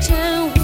time